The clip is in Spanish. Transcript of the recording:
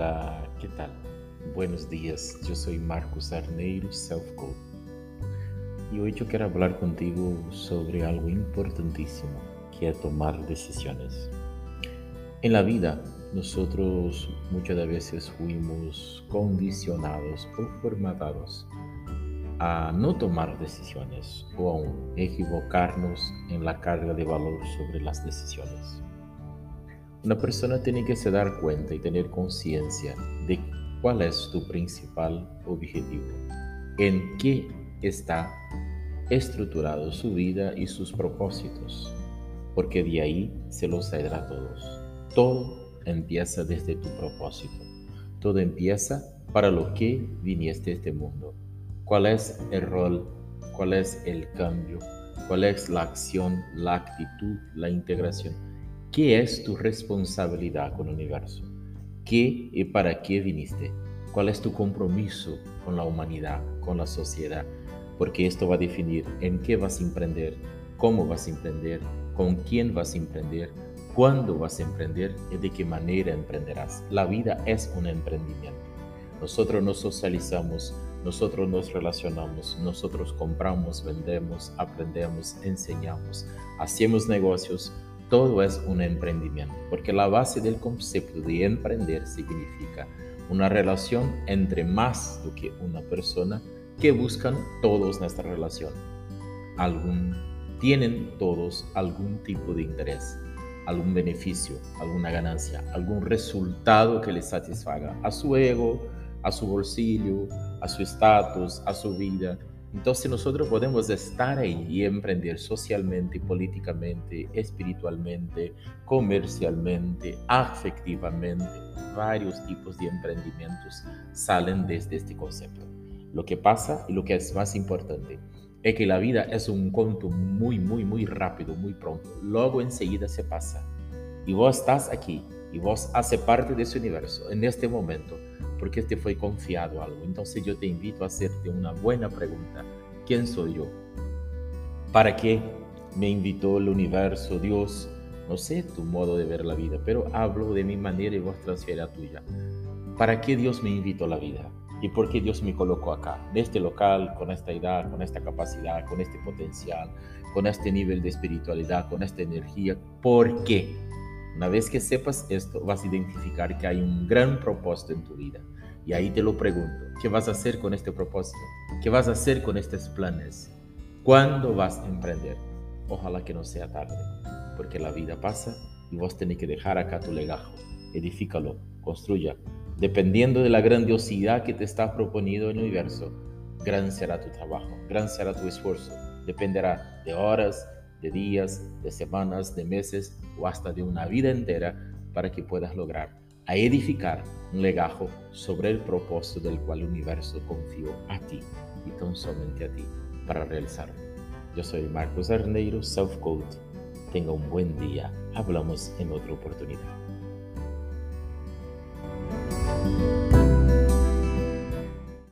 Hola, ¿qué tal? Buenos días, yo soy Marcos Arneiro, Self Code. Y hoy yo quiero hablar contigo sobre algo importantísimo, que es tomar decisiones. En la vida, nosotros muchas veces fuimos condicionados o formatados a no tomar decisiones o aún equivocarnos en la carga de valor sobre las decisiones. Una persona tiene que se dar cuenta y tener conciencia de cuál es tu principal objetivo, en qué está estructurado su vida y sus propósitos, porque de ahí se los traerá a todos. Todo empieza desde tu propósito. Todo empieza para lo que viniste a este mundo. ¿Cuál es el rol? ¿Cuál es el cambio? ¿Cuál es la acción, la actitud, la integración? ¿Qué es tu responsabilidad con el universo? ¿Qué y para qué viniste? ¿Cuál es tu compromiso con la humanidad, con la sociedad? Porque esto va a definir en qué vas a emprender, cómo vas a emprender, con quién vas a emprender, cuándo vas a emprender y de qué manera emprenderás. La vida es un emprendimiento. Nosotros nos socializamos, nosotros nos relacionamos, nosotros compramos, vendemos, aprendemos, enseñamos, hacemos negocios, todo es un emprendimiento, porque la base del concepto de emprender significa una relación entre más do que una persona que buscan todos nuestra relación. Algún, tienen todos algún tipo de interés, algún beneficio, alguna ganancia, algún resultado que les satisfaga a su ego, a su bolsillo, a su estatus, a su vida entonces nosotros podemos estar ahí y emprender socialmente, políticamente, espiritualmente, comercialmente, afectivamente. Varios tipos de emprendimientos salen desde este concepto. Lo que pasa y lo que es más importante es que la vida es un conto muy, muy, muy rápido, muy pronto. Luego enseguida se pasa. Y vos estás aquí y vos hace parte de ese universo en este momento porque te fue confiado algo. Entonces yo te invito a hacerte una buena pregunta. ¿Quién soy yo? ¿Para qué me invitó el universo, Dios? No sé tu modo de ver la vida, pero hablo de mi manera y vos transfiere a tuya. ¿Para qué Dios me invitó a la vida? ¿Y por qué Dios me colocó acá, en este local, con esta edad, con esta capacidad, con este potencial, con este nivel de espiritualidad, con esta energía? ¿Por qué? Una vez que sepas esto, vas a identificar que hay un gran propósito en tu vida. Y ahí te lo pregunto, ¿qué vas a hacer con este propósito? ¿Qué vas a hacer con estos planes? ¿Cuándo vas a emprender? Ojalá que no sea tarde, porque la vida pasa y vos tenés que dejar acá tu legajo. Edifícalo, construya. Dependiendo de la grandiosidad que te está proponiendo el universo, gran será tu trabajo, gran será tu esfuerzo. Dependerá de horas, de días, de semanas, de meses o hasta de una vida entera para que puedas lograr a edificar un legajo sobre el propósito del cual el universo confió a ti y tan solamente a ti para realizarlo. Yo soy Marcos Arneiro, Self Coach. Tenga un buen día. Hablamos en otra oportunidad.